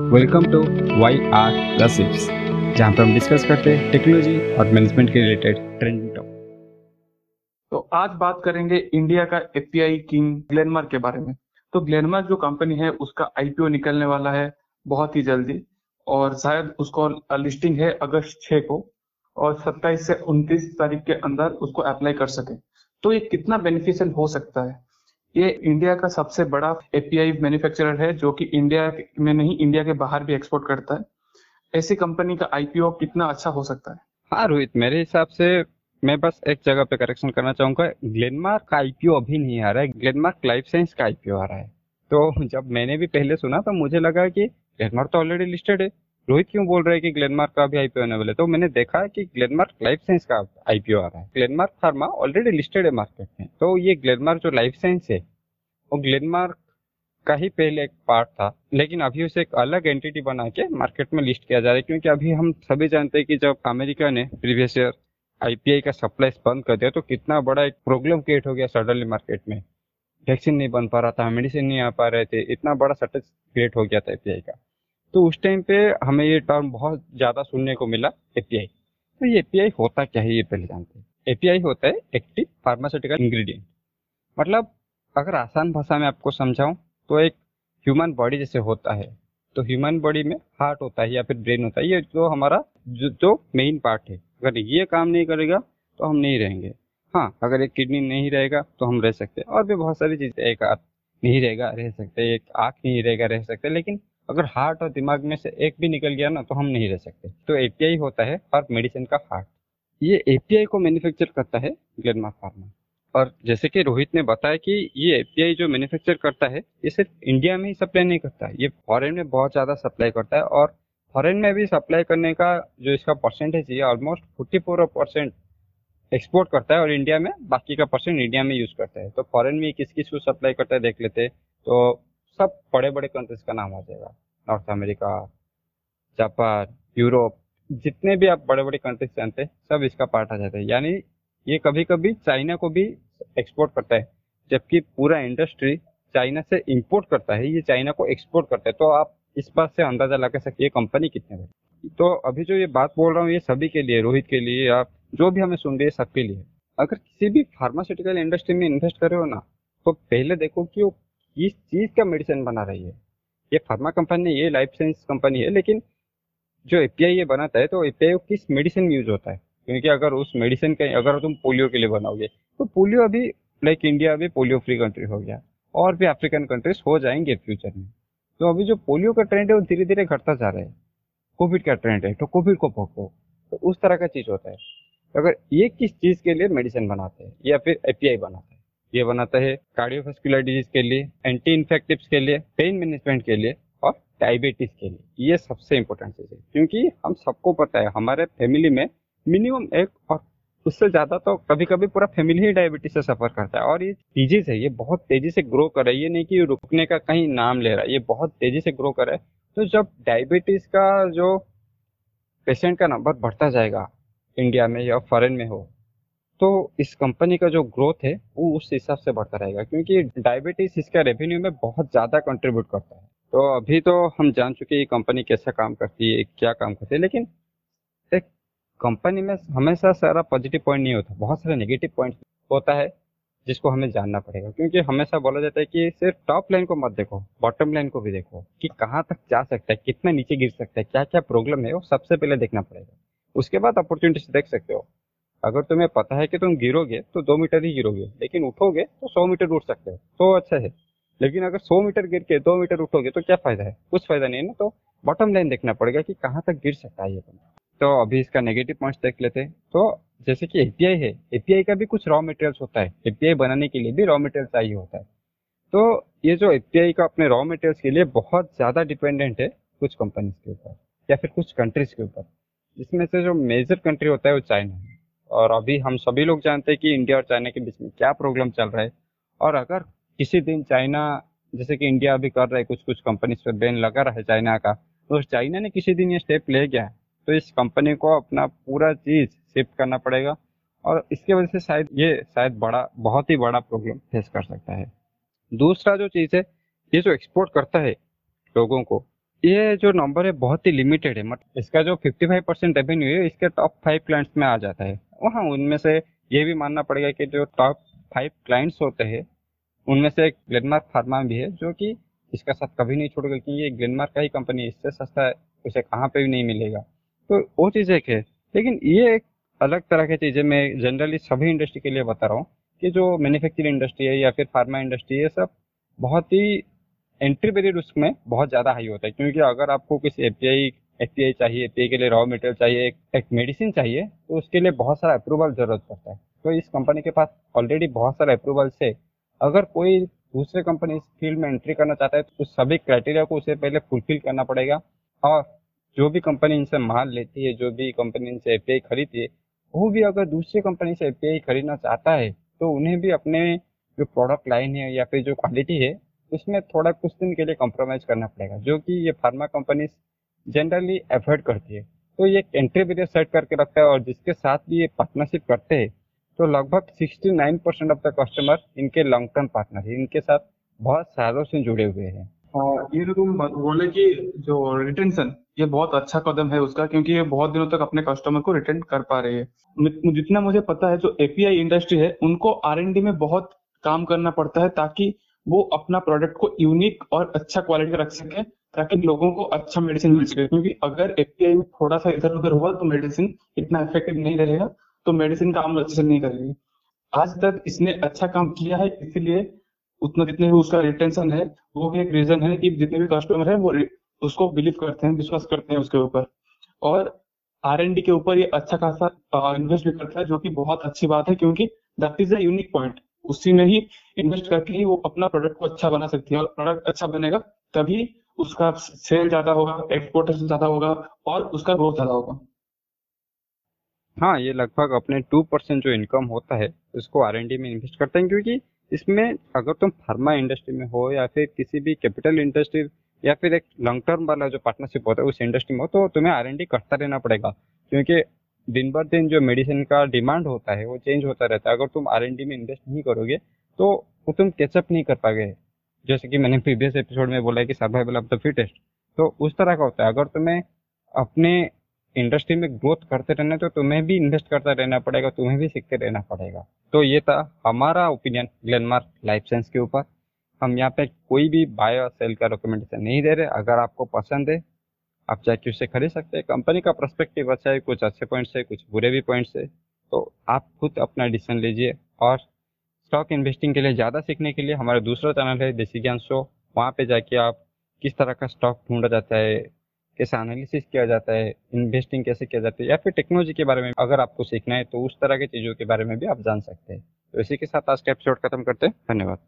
Welcome to Y R gossips जहाँ पर हम डिस्कस करते हैं टेक्नोलॉजी और मैनेजमेंट के रिलेटेड ट्रेंडिंग टॉपिक तो आज बात करेंगे इंडिया का एपीआई किंग ग्लेनमार्क के बारे में। तो ग्लेनमार्क जो कंपनी है, उसका आईपीओ निकलने वाला है बहुत ही जल्दी और शायद उसको लिस्टिंग है अगस्त छह को और 27 से 29 तारीख के अंदर उसको अप्लाई कर सके। तो ये कितना बेनिफिशियल हो सकता है? ये इंडिया का सबसे बड़ा एपीआई मैन्युफैक्चरर है, जो कि इंडिया में नहीं इंडिया के बाहर भी एक्सपोर्ट करता है। ऐसी कंपनी का आईपीओ कितना अच्छा हो सकता है? हाँ रोहित, मेरे हिसाब से मैं बस एक जगह पे करेक्शन करना चाहूँगा। ग्लेनमार्क का आईपीओ अभी नहीं आ रहा है। ग्लेनमार्क लाइफ साइंस का आईपीओ आ रहा है। तो जब मैंने भी पहले सुना तो मुझे लगा कि ग्लेनमार्क तो ऑलरेडी लिस्टेड है। रोहित क्यों बोल रहे हैं कि ग्लेनमार्क का भी आईपीओ आने वाले तो मैंने देखा है कि ग्लेनमार्क लाइफ साइंस का आईपीओ आ रहा है। ग्लेनमार्क फार्मा ऑलरेडी लिस्टेड है मार्केट में। तो ये ग्लेनमार्क जो लाइफ साइंस है, वो ग्लेनमार्क का ही पहले एक पार्ट था, लेकिन अभी उसे एक अलग एंटिटी बना के मार्केट में लिस्ट किया जा रहा है, क्योंकि अभी हम सभी जानते हैं कि जब अमेरिका ने प्रीवियस ईयर आईपीआई का सप्लाई बंद कर दिया तो कितना बड़ा एक प्रॉब्लम क्रिएट हो गया सडनली मार्केट में। वैक्सीन नहीं बन पा रहा था मेडिसिन नहीं आ पा रहे थे, इतना बड़ा सटेज क्रिएट हो गया था एपीआई का। तो उस टाइम पे हमें ये टर्म बहुत ज़्यादा सुनने को मिला एपीआई तो ये एपीआई होता क्या है ये पहले जानते हैं। एपीआई होता है एक्टिव फार्मास्यूटिकल इंग्रेडिएंट मतलब अगर आसान भाषा में आपको समझाऊं तो एक ह्यूमन बॉडी जैसे होता है तो ह्यूमन बॉडी में हार्ट होता है या फिर ब्रेन होता है ये जो हमारा जो, जो मेन पार्ट है। अगर ये काम नहीं करेगा तो हम नहीं रहेंगे। हाँ अगर एक किडनी नहीं रहेगा तो हम रह सकते हैं। और भी बहुत सारी चीज़ें एक नहीं रहेगा रह सकते एक आँख नहीं रहेगा रह सकते लेकिन अगर हार्ट और दिमाग में से एक भी निकल गया ना तो हम नहीं रह सकते। तो एपीआई होता है और मेडिसिन का हार्ट ये एपीआई को मैन्युफैक्चर करता है ग्लेनमा फार्मा और जैसे कि रोहित ने बताया कि ये एपीआई जो मैन्युफैक्चर करता है, ये सिर्फ़ इंडिया में ही सप्लाई नहीं करता। ये फॉरेन में बहुत ज़्यादा सप्लाई करता है और फॉरेन में भी सप्लाई करने का जो इसका परसेंटेज है almost forty four percent export करता है और इंडिया में बाकी का परसेंट इंडिया में यूज़ करता है। तो फॉरेन में किस किस को सप्लाई करता है, देख लेते हैं। तो सब बड़े बड़े कंट्रीज़ का नाम आ जाएगा। नॉर्थ अमेरिका जापान यूरोप जितने भी आप बड़े बड़े कंट्रीज़ जानते हैं, सब इसका पार्ट आ जाता है। यानी ये कभी कभी चाइना को भी एक्सपोर्ट करता है, जबकि पूरा इंडस्ट्री चाइना से इंपोर्ट करता है। ये चाइना को एक्सपोर्ट करता है। तो आप इस बात से अंदाज़ा लगा सकते ये कंपनी कितने बड़ी तो अभी जो ये बात बोल रहा हूँ, ये सभी के लिए, रोहित के लिए या जो भी हमें सुन रही है, सबके लिए। अगर किसी भी फार्मास्यूटिकल इंडस्ट्री में इन्वेस्ट करे हो ना तो पहले देखो कि वो किस चीज़ का मेडिसिन बना रही है। ये फार्मा कंपनी ये लाइफ साइंस कंपनी है, लेकिन जो एपीआई ये बनाता है तो एपीआई किस मेडिसिन में यूज़ होता है? क्योंकि अगर उस मेडिसिन का, अगर तुम पोलियो के लिए बनाओगे तो पोलियो अभी लाइक इंडिया अभी पोलियो फ्री कंट्री हो गया। और भी अफ्रीकन कंट्रीज़ हो जाएँगे फ्यूचर में। तो अभी जो पोलियो का ट्रेंड है, वो धीरे धीरे घटता जा रहा है। कोविड का ट्रेंड है तो कोविड को पकड़ो तो उस तरह का चीज़ होता है। अगर ये किस चीज़ के लिए मेडिसिन बनाते हैं, या फिर एपीआई बनाता है? ये बनाता है कार्डियोवास्कुलर डिज़ीज़ के लिए एंटी इन्फेक्टिव के लिए पेन मैनेजमेंट के लिए और डायबिटीज़ के लिए। ये सबसे इंपॉर्टेंट चीज़ है, क्योंकि हम सबको पता है, हमारे फैमिली में मिनिमम एक और उससे ज़्यादा तो कभी कभी पूरा फैमिली ही डायबिटीज़ से सफ़र करता है। और ये डिज़ीज़ है, ये बहुत तेज़ी से ग्रो कर रहा है। नहीं कि रुकने का कहीं नाम ले रहा है, ये बहुत तेज़ी से ग्रो कर रहा है। तो जब डायबिटीज़ का जो पेशेंट का नंबर बढ़ता जाएगा इंडिया में या फॉरेन में हो तो इस कंपनी का जो ग्रोथ है, वो उस हिसाब से बढ़ता रहेगा, क्योंकि डायबिटीज़ इसका रेवेन्यू में बहुत ज़्यादा कंट्रीब्यूट करता है। तो अभी तो हम जान चुके हैं कंपनी कैसा काम करती है, क्या काम करती है, लेकिन एक कंपनी में हमेशा सारा पॉजिटिव पॉइंट नहीं होता, बहुत सारे नेगेटिव पॉइंट होता है, जिसको हमें जानना पड़ेगा, क्योंकि हमेशा बोला जाता है कि सिर्फ़ टॉप लाइन को मत देखो बॉटम लाइन को भी देखो, कि कहाँ तक जा सकता है, कितना नीचे गिर सकता है क्या क्या प्रॉब्लम है, वो सबसे पहले देखना पड़ेगा। उसके बाद अपॉर्चुनिटी देख सकते हो। अगर तुम्हें पता है कि तुम गिरोगे तो दो मीटर ही गिरोगे, लेकिन उठोगे तो सौ मीटर उठ सकते हो तो अच्छा है। लेकिन अगर सौ मीटर गिर के दो मीटर उठोगे तो क्या फ़ायदा है? कुछ फ़ायदा नहीं है ना तो बॉटम लाइन देखना पड़ेगा कि कहाँ तक गिर सकता है ये तो अभी इसका नेगेटिव पॉइंट्स देख लेते हैं। तो जैसे कि एपीआई है एपीआई का भी कुछ रॉ मटेरियल्स होता है। एपीआई बनाने के लिए भी रॉ मटेरियल चाहिए होता है। तो ये जो एपीआई का अपने रॉ मटेरियल्स के लिए बहुत ज़्यादा डिपेंडेंट है कुछ कंपनीज़ के ऊपर, या फिर कुछ कंट्रीज़ के ऊपर। जिसमें से जो मेजर कंट्री होता है वो चाइना है। और अभी हम सभी लोग जानते हैं कि इंडिया और चाइना के बीच में क्या प्रॉब्लम चल रहा है। और अगर किसी दिन चाइना, जैसे कि इंडिया अभी कर रहा है कुछ कुछ कंपनीज़ पर बैन लगा रहा है चाइना का तो चाइना ने किसी दिन ये स्टेप ले गया तो इस कंपनी को अपना पूरा चीज़ शिफ्ट करना पड़ेगा और इसके वजह से शायद ये शायद बड़ा, बहुत ही बड़ा प्रॉब्लम फेस कर सकता है। दूसरा जो चीज़ है, ये जो एक्सपोर्ट करता है लोगों को, ये जो नंबर है बहुत ही लिमिटेड है। मतलब इसका जो 55 परसेंट रेवेन्यू है, इसके टॉप फाइव प्लांट्स में आ जाता है। वहाँ उनमें से ये भी मानना पड़ेगा कि जो टॉप फाइव क्लाइंट्स होते हैं, उनमें से एक ग्लेनमार्क फार्मा भी है, जो कि इसका साथ कभी नहीं छोड़ेगा, क्योंकि ये ग्लेनमार्क का ही कंपनी है, इससे सस्ता है उसे कहाँ पे भी नहीं मिलेगा। तो वो चीज़ एक है, लेकिन ये एक अलग तरह की चीज़ें मैं जनरली सभी इंडस्ट्री के लिए बता रहा हूँ कि जो मैन्युफैक्चरिंग इंडस्ट्री है या फिर फार्मा इंडस्ट्री है सब बहुत ही एंट्री बैरियर उसमें बहुत ज़्यादा हाई होता है, क्योंकि अगर आपको किसी एपीआई एपीआई चाहिए एपीआई के लिए रॉ मटेरियल चाहिए एक, मेडिसिन चाहिए तो उसके लिए बहुत सारा अप्रूवल ज़रूरत पड़ता है। तो इस कंपनी के पास ऑलरेडी बहुत सारे अप्रूवल है। अगर कोई दूसरे कंपनी इस फ़ील्ड में एंट्री करना चाहता है तो उस सभी क्राइटेरिया को उसे पहले फुलफिल करना पड़ेगा। और जो भी कंपनी इनसे माल लेती है जो भी कंपनी इनसे एपीआई खरीदती है वो भी अगर दूसरी कंपनी से एपीआई खरीदना चाहता है तो उन्हें भी अपने जो प्रोडक्ट लाइन है या फिर जो क्वालिटी है उसमें थोड़ा कुछ दिन के लिए कॉम्प्रोमाइज करना पड़ेगा जो कि ये फार्मा कंपनी जनरली एफर्ट करती है। तो ये एंट्री बैरियर सेट करके रखता है और जिसके साथ भी ये पार्टनरशिप करते हैं तो लगभग 69 परसेंट ऑफ़ द कस्टमर इनके लॉन्ग टर्म पार्टनर है। इनके साथ बहुत सालों से जुड़े हुए हैं। ये जो तुम बोले कि जो रिटेंशन ये बहुत अच्छा कदम है उसका, क्योंकि ये बहुत दिनों तक अपने कस्टमर को रिटेन कर पा रही है। जितना मुझे पता है जो एपीआई इंडस्ट्री है, उनको आर में बहुत काम करना पड़ता है ताकि वो अपना प्रोडक्ट को यूनिक और अच्छा क्वालिटी रख सके। ताकि लोगों को अच्छा मेडिसिन मिल सके। क्योंकि अगर एपीआई में थोड़ा सा इधर उधर हुआ तो मेडिसिन इतना इफ़ेक्टिव नहीं रहेगा तो मेडिसिन काम अच्छे से नहीं करेगी। आज तक इसने अच्छा काम किया है, इसीलिए उतना जितने भी उसका रिटेंशन है, वो भी एक रीजन है कि जितने भी कस्टमर है, वो उसको बिलीव करते हैं, विश्वास करते हैं उसके ऊपर। और आर एन डी के ऊपर ये अच्छा खासा इन्वेस्ट भी करता है, जो कि बहुत अच्छी बात है, क्योंकि that is a unique point उसी में ही इन्वेस्ट करके ही वो अपना प्रोडक्ट को अच्छा बना सकती है और प्रोडक्ट अच्छा बनेगा, तभी उसका सेल ज़्यादा होगा एक्सपोर्टेशन ज़्यादा होगा और उसका ग्रोथ ज़्यादा होगा। हाँ ये लगभग अपने टू परसेंट जो इनकम होता है, उसको आरएनडी में इन्वेस्ट करते हैं क्योंकि इसमें अगर तुम फार्मा इंडस्ट्री में हो या फिर किसी भी कैपिटल इंडस्ट्री या फिर एक लॉन्ग टर्म वाला जो पार्टनरशिप होता है उस इंडस्ट्री में हो तो तुम्हें आर करता रहना पड़ेगा। क्योंकि दिन बर दिन जो मेडिसिन का डिमांड होता है, वो चेंज होता रहता है। अगर तुम आरएनडी में इन्वेस्ट नहीं करोगे तो वो तुम कैचअप नहीं कर पाओगे। जैसे कि मैंने प्रीवियस एपिसोड में बोला है कि सर्वाइवल ऑफ़ द फिटेस्ट तो उस तरह का होता है। अगर तुम्हें अपने इंडस्ट्री में ग्रोथ करते रहना तो तुम्हें भी इन्वेस्ट करता रहना पड़ेगा, तुम्हें भी सीखते रहना पड़ेगा। तो ये था हमारा ओपिनियन ग्लेनमार्क लाइफ साइंस के ऊपर। हम यहाँ पे कोई भी बाय और सेल का रिकमेंडेशन नहीं दे रहे। अगर आपको पसंद है, आप जाके उससे खरीद सकते हैं। कंपनी का परस्पेक्टिव अच्छा है, कुछ अच्छे पॉइंट्स है कुछ बुरे भी पॉइंट्स है तो आप खुद अपना डिसीज़न लीजिए और स्टॉक इन्वेस्टिंग के लिए ज़्यादा सीखने के लिए हमारा दूसरा चैनल है देसी ज्ञान शो वहाँ पे जाके आप किस तरह का स्टॉक ढूंढा जाता है, कैसे एनालिसिस किया जाता है इन्वेस्टिंग कैसे किया जाता है, या फिर टेक्नोलॉजी के बारे में अगर आपको सीखना है तो उस तरह की चीज़ों के बारे में भी आप जान सकते हैं। तो इसी के साथ आज का एपिसोड खत्म करते हैं। धन्यवाद।